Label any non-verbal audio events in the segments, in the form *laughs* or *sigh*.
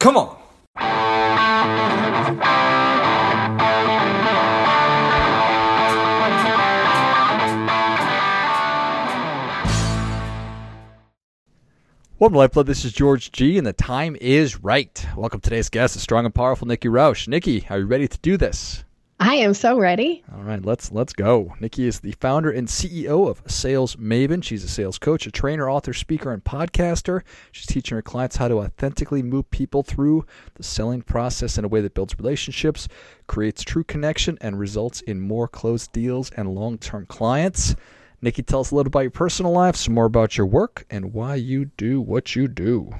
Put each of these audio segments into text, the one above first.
Come on. Welcome to Lifeblood. This is George G, and the time is right. Welcome to today's guest, the strong and powerful Nikki Rausch. Nikki, are you ready to do this? I am so ready. All right, let's let's go. Nikki is the founder and CEO of Sales Maven. She's a sales coach, a trainer, author, speaker, and podcaster. She's teaching her clients how to authentically move people through the selling process in a way that builds relationships, creates true connection, and results in more closed deals and long-term clients. Nikki, tell us a little about your personal life, some more about your work, and why you do what you do.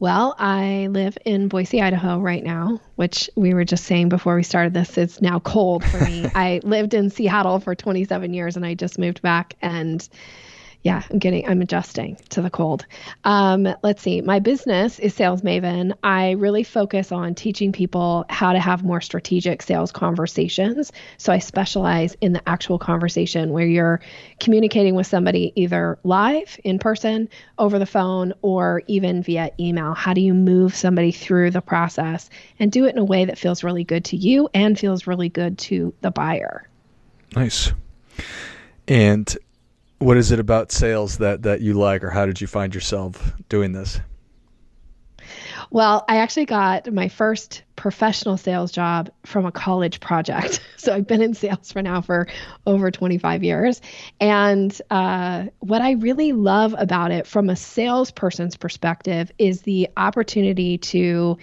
Well, I live in Boise, Idaho right now, which we were just saying before we started this is now cold for me. *laughs* I lived in Seattle for 27 years and I just moved back and yeah, I'm getting, I'm adjusting to the cold. Um, let's see. My business is Sales Maven. I really focus on teaching people how to have more strategic sales conversations. So I specialize in the actual conversation where you're communicating with somebody either live, in person, over the phone, or even via email. How do you move somebody through the process and do it in a way that feels really good to you and feels really good to the buyer? Nice. And what is it about sales that that you like or how did you find yourself doing this? Well i actually got my first professional sales job from a college project. *laughs* So i've been in sales for now for over 25 years. And uh, what i really love about it from a salesperson's perspective is the opportunity to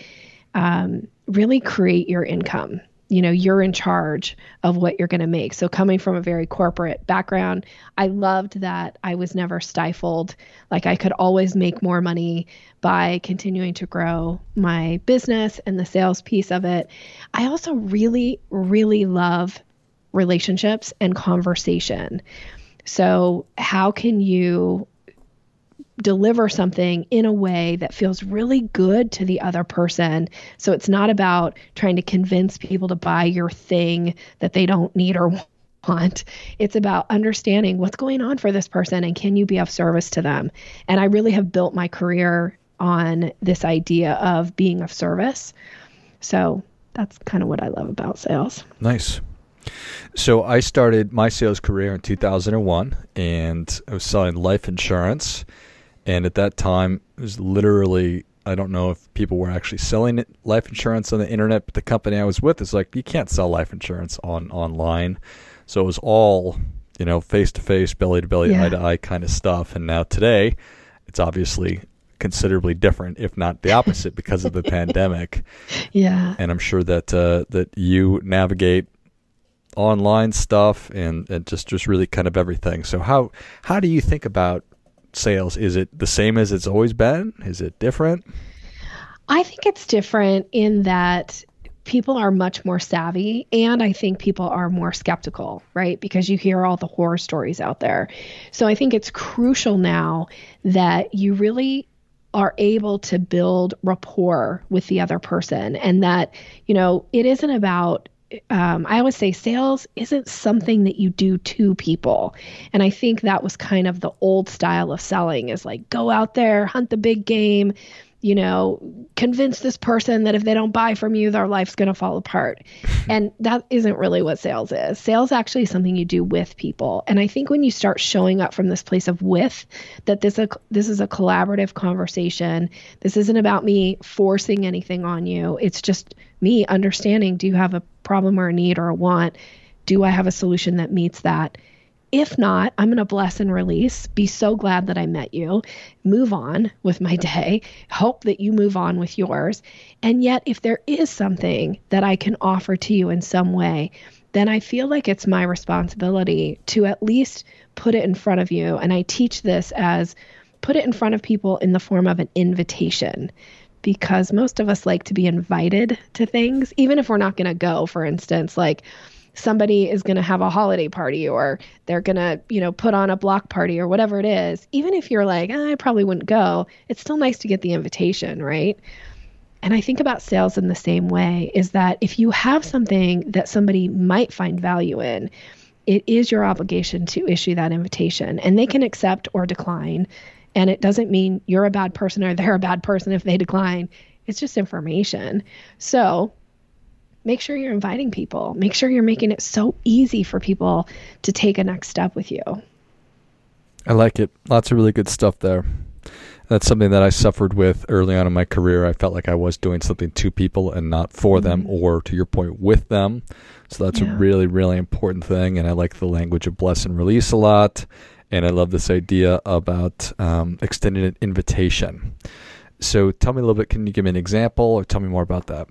um, really create your income you know you're in charge of what you're going to make. So coming from a very corporate background i loved that i was never stifled. Like i could always make more money by continuing to grow my business and the sales piece of it. I also really really love relationships and conversation. So how can you deliver something in a way that feels really good to the other person. So it's not about trying to convince people to buy your thing that they don't need or *laughs* want. It's about understanding what's going on for this person and can you be of service to them. And I really have built my career on this idea of being of service. So that's kind of what I love about sales. Nice. So I started my sales career in 2001 and I was selling life insurance and at that time, it was literally I don't know if people were actually selling life insurance on the internet, but the company I was with is like you can't sell life insurance on online. So it was all you know face to face, belly to belly, eye to eye kind of stuff. And now today, it's obviously considerably different, if not the opposite, because of the *laughs* pandemic. Yeah. And I'm sure that uh, that you navigate online stuff and, and just just really kind of everything. So how how do you think about sales? Is it the same as it's always been? Is it different? I think it's different in that people are much more savvy and I think people are more skeptical, right? Because you hear all the horror stories out there. So I think it's crucial now that you really are able to build rapport with the other person and that, you know, it isn't about um, I always say sales isn't something that you do to people. And I think that was kind of the old style of selling is like go out there, hunt the big game, you know, convince this person that if they don't buy from you, their life's going to fall apart. *laughs* and that isn't really what sales is. Sales actually is something you do with people. And I think when you start showing up from this place of with, that this a, this is a collaborative conversation. This isn't about me forcing anything on you. It's just me understanding do you have a problem or a need or a want? Do I have a solution that meets that? If not, I'm going to bless and release, be so glad that I met you, move on with my day, hope that you move on with yours. And yet, if there is something that I can offer to you in some way, then I feel like it's my responsibility to at least put it in front of you. And I teach this as put it in front of people in the form of an invitation because most of us like to be invited to things, even if we're not going to go, for instance, like somebody is going to have a holiday party or they're going to, you know, put on a block party or whatever it is. Even if you're like, eh, I probably wouldn't go, it's still nice to get the invitation, right? And I think about sales in the same way is that if you have something that somebody might find value in, it is your obligation to issue that invitation and they can accept or decline. And it doesn't mean you're a bad person or they're a bad person if they decline. It's just information. So make sure you're inviting people. Make sure you're making it so easy for people to take a next step with you. I like it. Lots of really good stuff there. That's something that I suffered with early on in my career. I felt like I was doing something to people and not for mm-hmm. them, or to your point, with them. So that's yeah. a really, really important thing. And I like the language of bless and release a lot. And I love this idea about um, extending an invitation. So tell me a little bit. Can you give me an example or tell me more about that?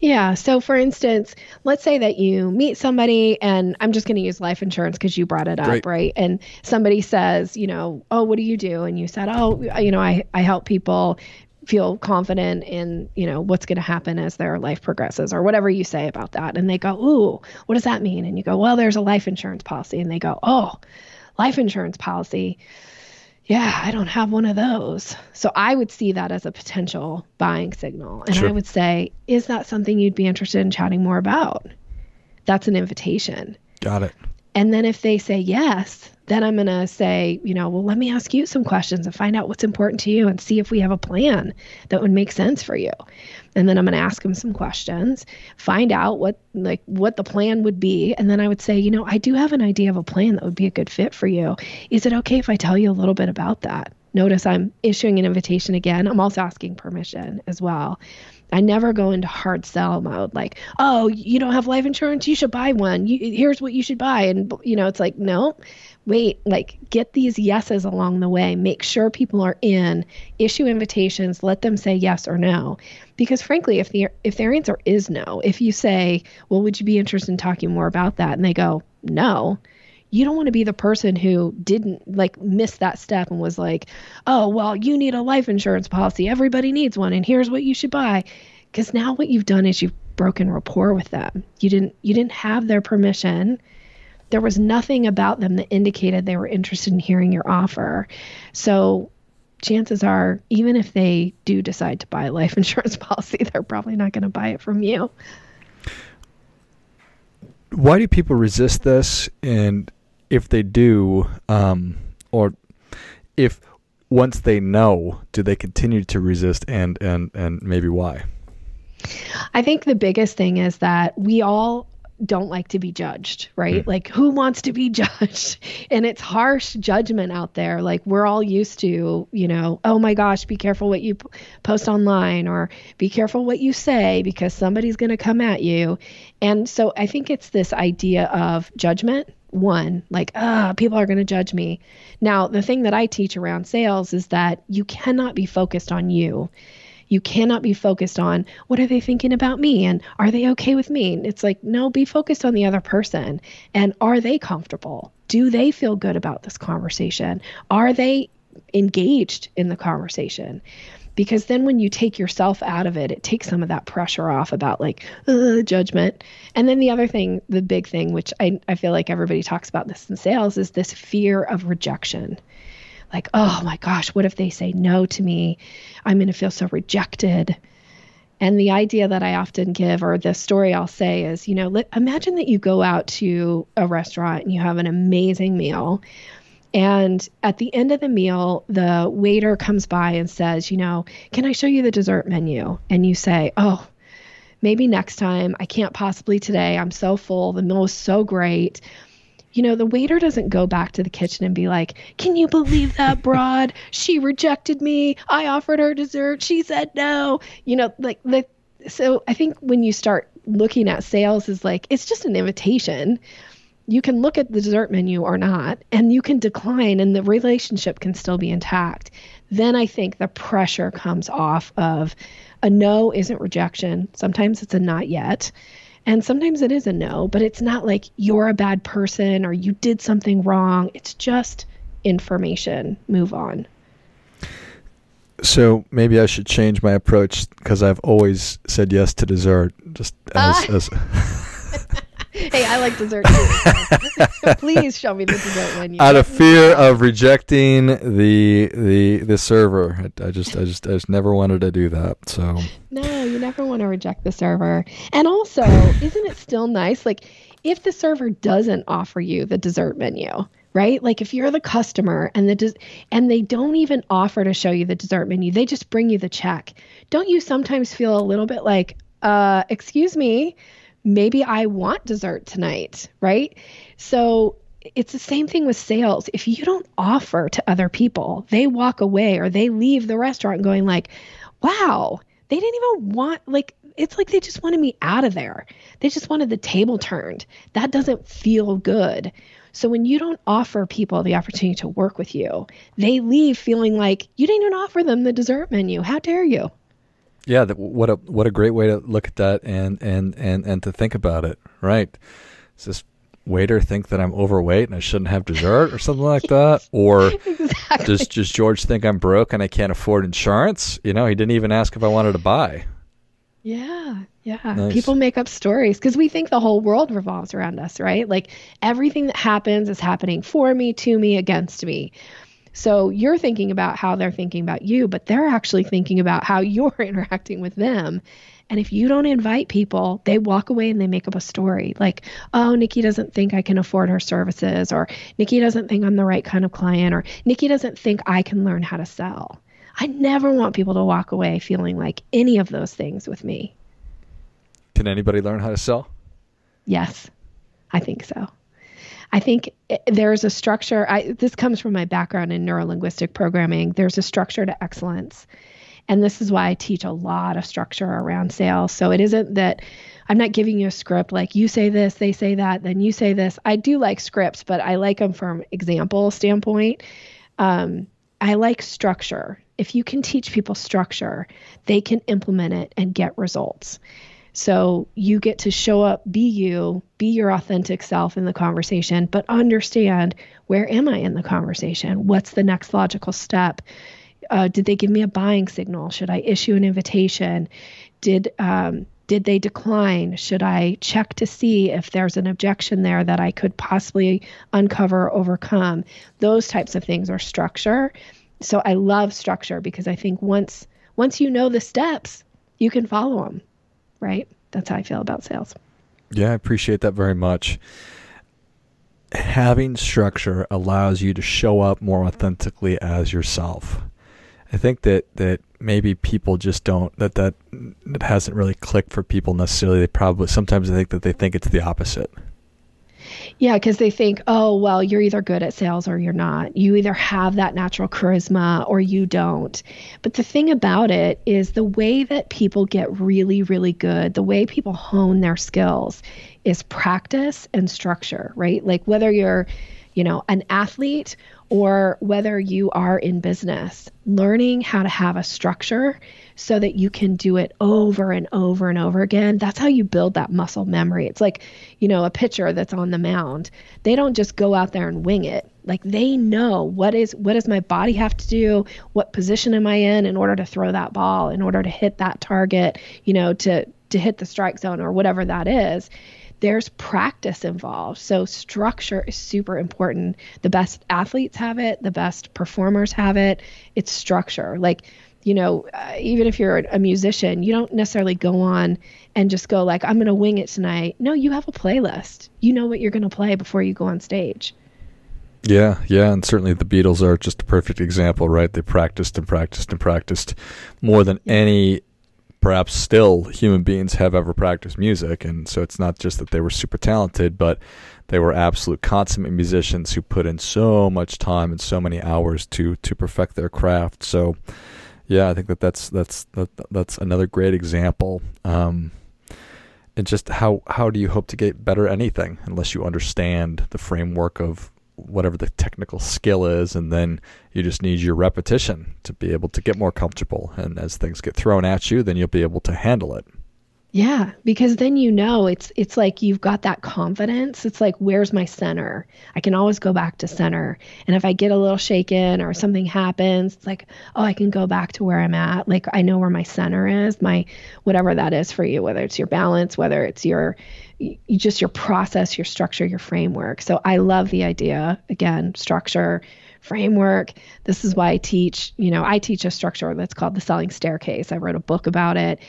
Yeah. So, for instance, let's say that you meet somebody, and I'm just going to use life insurance because you brought it up, Great. right? And somebody says, you know, oh, what do you do? And you said, oh, you know, I, I help people feel confident in you know what's going to happen as their life progresses or whatever you say about that and they go ooh what does that mean and you go well there's a life insurance policy and they go oh life insurance policy yeah, I don't have one of those. So I would see that as a potential buying signal. And sure. I would say, is that something you'd be interested in chatting more about? That's an invitation. Got it. And then if they say yes, then I'm going to say, you know, well, let me ask you some questions and find out what's important to you and see if we have a plan that would make sense for you. And then I'm going to ask them some questions, find out what like what the plan would be, and then I would say, you know, I do have an idea of a plan that would be a good fit for you. Is it okay if I tell you a little bit about that? Notice I'm issuing an invitation again. I'm also asking permission as well. I never go into hard sell mode like, oh, you don't have life insurance, you should buy one. You, here's what you should buy, and you know, it's like, no, wait, like get these yeses along the way. Make sure people are in. Issue invitations. Let them say yes or no. Because frankly, if the if their answer is no, if you say, well, would you be interested in talking more about that, and they go no, you don't want to be the person who didn't like miss that step and was like, oh, well, you need a life insurance policy. Everybody needs one, and here's what you should buy. Because now what you've done is you've broken rapport with them. You didn't you didn't have their permission there was nothing about them that indicated they were interested in hearing your offer. So chances are, even if they do decide to buy a life *laughs* insurance policy, they're probably not going to buy it from you. Why do people resist this? And if they do, um, or if once they know, do they continue to resist and, and, and maybe why? I think the biggest thing is that we all don't like to be judged, right? Mm. Like, who wants to be *laughs* judged? And it's harsh judgment out there. Like, we're all used to, you know, oh my gosh, be careful what you post online or be careful what you say because somebody's going to come at you. And so I think it's this idea of judgment. One, like, ah, people are going to judge me. Now, the thing that I teach around sales is that you cannot be focused on you you cannot be focused on what are they thinking about me and are they okay with me? It's like, no, be focused on the other person and are they comfortable? Do they feel good about this conversation? Are they engaged in the conversation? because then when you take yourself out of it it takes some of that pressure off about like judgment and then the other thing the big thing which I, I feel like everybody talks about this in sales is this fear of rejection like, oh my gosh, what if they say no to me? I'm going to feel so rejected. And the idea that I often give, or the story I'll say, is you know, let, imagine that you go out to a restaurant and you have an amazing meal. And at the end of the meal, the waiter comes by and says, you know, can I show you the dessert menu? And you say, oh, maybe next time. I can't possibly today. I'm so full. The meal was so great you know, the waiter doesn't go back to the kitchen and be like, Can you believe that *laughs* broad? she rejected me. I offered her dessert. She said no. You know, like the so I think when you start looking at sales is like it's just an invitation. You can look at the dessert menu or not, and you can decline and the relationship can still be intact. Then I think the pressure comes off of a no isn't rejection. Sometimes it's a not yet and sometimes it is a no, but it's not like you're a bad person or you did something wrong. It's just information. Move on. So maybe I should change my approach because I've always said yes to dessert. Just as, uh. as *laughs* hey, I like dessert too. *laughs* Please show me the dessert menu. Out of fear of rejecting the the the server, I, I, just I just I just never wanted to do that. So no, never want to reject the server. And also, isn't it still nice? Like if the server doesn't offer you the dessert menu, right? Like if you're the customer and the des- and they don't even offer to show you the dessert menu, they just bring you the check. Don't you sometimes feel a little bit like, uh, excuse me, maybe I want dessert tonight, right? So it's the same thing with sales. If you don't offer to other people, they walk away or they leave the restaurant going like, "Wow, they didn't even want like it's like they just wanted me out of there. They just wanted the table turned. That doesn't feel good. So when you don't offer people the opportunity to work with you, they leave feeling like you didn't even offer them the dessert menu. How dare you? Yeah, what a what a great way to look at that and and and and to think about it. Right? Does this waiter think that I'm overweight and I shouldn't have dessert or something like that? Or *laughs* exactly. does does George think I'm broke and I can't afford insurance? You know, he didn't even ask if I wanted to buy. Yeah, yeah. Nice. People make up stories because we think the whole world revolves around us, right? Like everything that happens is happening for me, to me, against me. So you're thinking about how they're thinking about you, but they're actually thinking about how *laughs* you're interacting with them. And if you don't invite people, they walk away and they make up a story like, oh, Nikki doesn't think I can afford her services, or Nikki doesn't think I'm the right kind of client, or Nikki doesn't think I can learn how to sell. I never want people to walk away feeling like any of those things with me. Can anybody learn how to sell? Yes, I think so. I think eh, there's a structure. I, this comes from my background in neurolinguistic programming. There's a structure to excellence. And this is why I teach a lot of structure around sales. So it isn't that I'm not giving you a script like you say this, they say that, then you say this. I do like scripts, but I like them from example standpoint. Um, I like structure if you can teach people structure, they can implement it and get results. So you get to show up, be you, be your authentic self in the conversation, but understand where am I in the conversation? What's the next logical step? Uh, did they give me a buying signal? Should I issue an invitation? Did um, did they decline? Should I check to see if there's an objection there that I could possibly uncover overcome? Those types of things are structure so I love structure because I think once once you know the steps, you can follow them, right? That's how I feel about sales. Yeah, I appreciate that very much. Having structure allows you to show up more authentically as yourself. I think that that maybe people just don't that that that hasn't really clicked for people necessarily. They probably sometimes I think that they think it's the opposite. Yeah, because they think, oh, well, you're either good at sales or you're not. You either have that natural charisma or you don't. But the thing about it is the way that people get really, really good, the way people hone their skills is practice and structure, right? Like whether you're, you know, an athlete or whether you are in business, learning how to have a structure so that you can do it over and over and over again. That's how you build that muscle memory. It's like, you know, a pitcher that's on the mound. They don't just go out there and wing it. Like they know what is what does my body have to do? What position am I in in order to throw that ball, in order to hit that target, you know, to to hit the strike zone or whatever that is there's practice involved. So structure is super important. The best athletes have it, the best performers have it. It's structure. Like you know, uh, even if you're a musician, you don't necessarily go on and just go like, I'm going to wing it tonight. No, you have a playlist. You know what you're going to play before you go on stage. Yeah, yeah, and certainly the Beatles are just a perfect example, right? They practiced and practiced and practiced more than any perhaps still human beings have ever practiced music and so it's not just that they were super talented but they were absolute consummate musicians who put in so much time and so many hours to to perfect their craft so yeah, I think that that's that's that, that's another great example. Um, and just how how do you hope to get better at anything unless you understand the framework of whatever the technical skill is, and then you just need your repetition to be able to get more comfortable. And as things get thrown at you, then you'll be able to handle it. Yeah, because then you know it's it's like you've got that confidence. It's like where's my center? I can always go back to center. And if I get a little shaken or something happens, it's like, oh, I can go back to where I'm at. Like I know where my center is, my whatever that is for you, whether it's your balance, whether it's your you, just your process, your structure, your framework. So I love the idea again, structure, framework. This is why I teach, you know, I teach a structure that's called the selling staircase. I wrote a book about it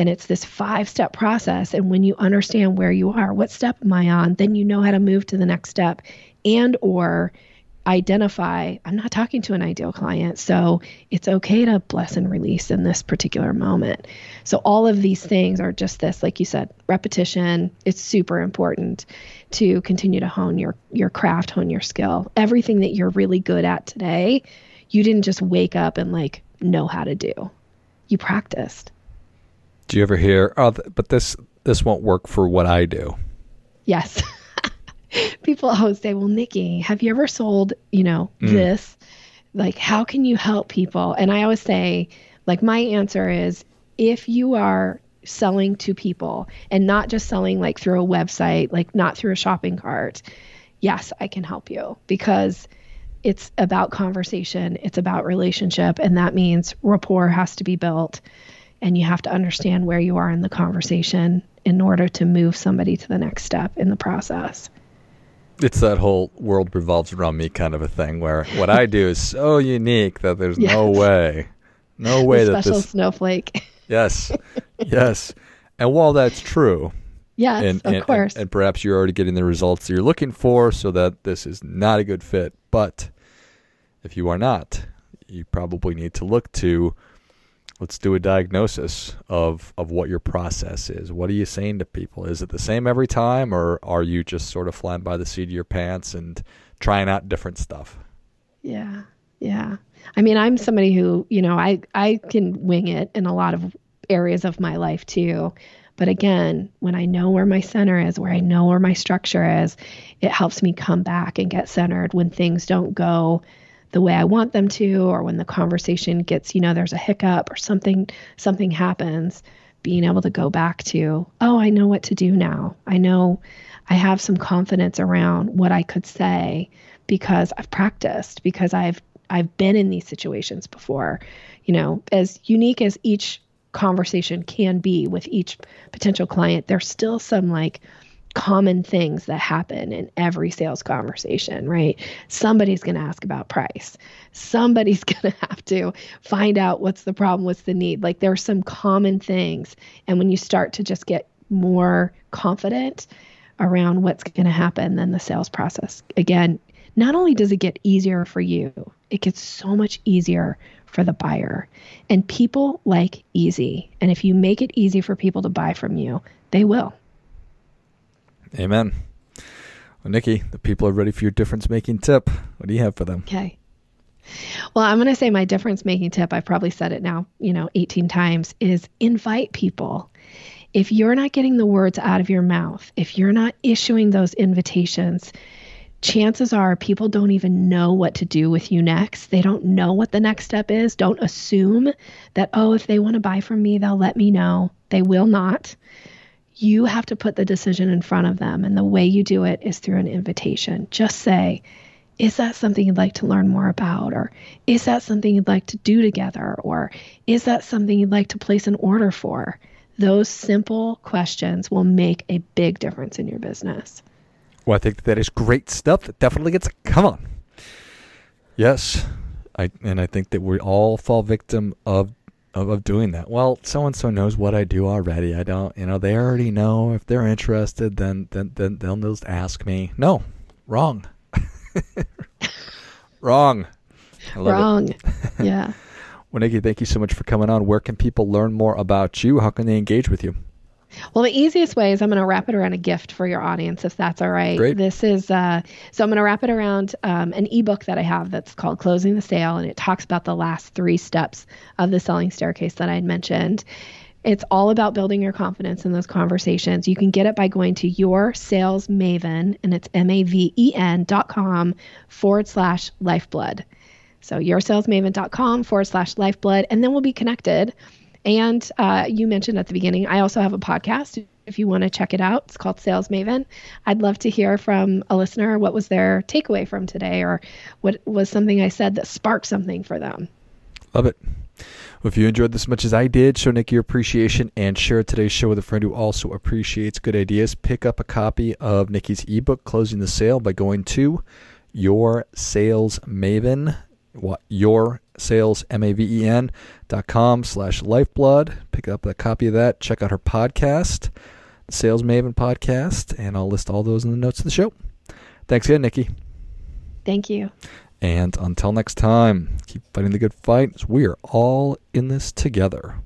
and it's this five step process and when you understand where you are what step am i on then you know how to move to the next step and or identify I'm not talking to an ideal client. So it's okay to bless and release in this particular moment. So all of these things are just this, like you said, repetition. It's super important to continue to hone your your craft, hone your skill. Everything that you're really good at today, you didn't just wake up and like know how to do. You practiced. Do you ever hear, oh, but this this won't work for what I do? Yes. *laughs* people always say, "Well, Nikki, have you ever sold, you know, mm. this? Like, how can you help people?" And I always say, like, my answer is, if you are selling to people and not just selling like through a website, like not through a shopping cart, yes, I can help you because it's about conversation, it's about relationship, and that means rapport has to be built and you have to understand where you are in the conversation in order to move somebody to the next step in the process. It's that whole world revolves around me kind of a thing where what I do is so *laughs* unique that there's yes. no way, no way the that special this snowflake. *laughs* yes, yes, and while that's true, yes, and, of and, course, and, and perhaps you're already getting the results that you're looking for, so that this is not a good fit. But if you are not, you probably need to look to let's do a diagnosis of of what your process is. What are you saying to people? Is it the same every time, or are you just sort of flying by the seat of your pants and trying out different stuff? Yeah, yeah. I mean, I'm somebody who you know I I can wing it in a lot of areas of my life too. But again, when I know where my center is, where I know where my structure is, it helps me come back and get centered when things don't go the way I want them to, or when the conversation gets, you know, there's a hiccup or something, something happens, being able to go back to, oh, I know what to do now. I know I have some confidence around what I could say because I've practiced, because I've I've been in these situations before. You know, as unique as each conversation can be with each potential client, there's still some like common things that happen in every sales conversation, right? Somebody's going to ask about price. Somebody's *laughs* going to have to find out what's the problem, what's the need. Like there are some common things. And when you start to just get more confident around what's going to happen, then the sales process, again, not only does it get easier for you, it gets so much easier for the buyer. And people like easy. And if you make it easy for people to buy from you, they will. Amen. Well, Nikki, the people are ready for your difference making tip. What do you have for them? Okay. Well, I'm going to say my difference making tip, I've probably said it now, you know, 18 times, is invite people. If you're not getting the words out of your mouth, if you're not issuing those invitations, chances are people don't even know what to do with you next. They don't know what the next step is. Don't assume that, oh, if they want to buy from me, they'll let me know. They will not you have to put the decision in front of them. And the way you do it is through an invitation. Just say, is that something you'd like to learn more about? Or is that something you'd like to do together? Or is that something you'd like to place an order for? Those simple questions will make a big difference in your business. Well, I think that is great stuff. That definitely gets come on. Yes, I and I think that we all fall victim of of, of doing that. Well, so and so knows what I do already. I don't, you know, they already know. If they're interested, then then then they'll just ask me. No, wrong, *laughs* wrong, wrong. *laughs* yeah. well, Nikki, thank you so much for coming on. Where can people learn more about you? How can they engage with you? Well, the easiest way is I'm going to wrap it around a gift for your audience, if that's all right. Great. This is uh, so I'm going to wrap it around um, an ebook that I have that's called Closing the Sale, and it talks about the last three steps of the selling staircase that I had mentioned. It's all about building your confidence in those conversations. You can get it by going to your sales maven, and it's M A V E N dot com forward slash lifeblood. So yoursalesmaven.com forward slash lifeblood, and then we'll be connected and uh, you mentioned at the beginning, I also have a podcast. If you want to check it out, it's called Sales Maven. I'd love to hear from a listener what was their takeaway from today, or what was something I said that sparked something for them. Love it. Well, if you enjoyed this as much as I did, show Nick your appreciation and share today's show with a friend who also appreciates good ideas. Pick up a copy of Nikki's ebook, Closing the Sale, by going to your sales maven, what your sales, M-A-V-E-N dot com slash lifeblood. Pick up a copy of that. Check out her podcast, the Sales Maven podcast, and I'll list all those in the notes of the show. Thanks again, Nikki. Thank you. And until next time, keep fighting the good fight. We are all in this together.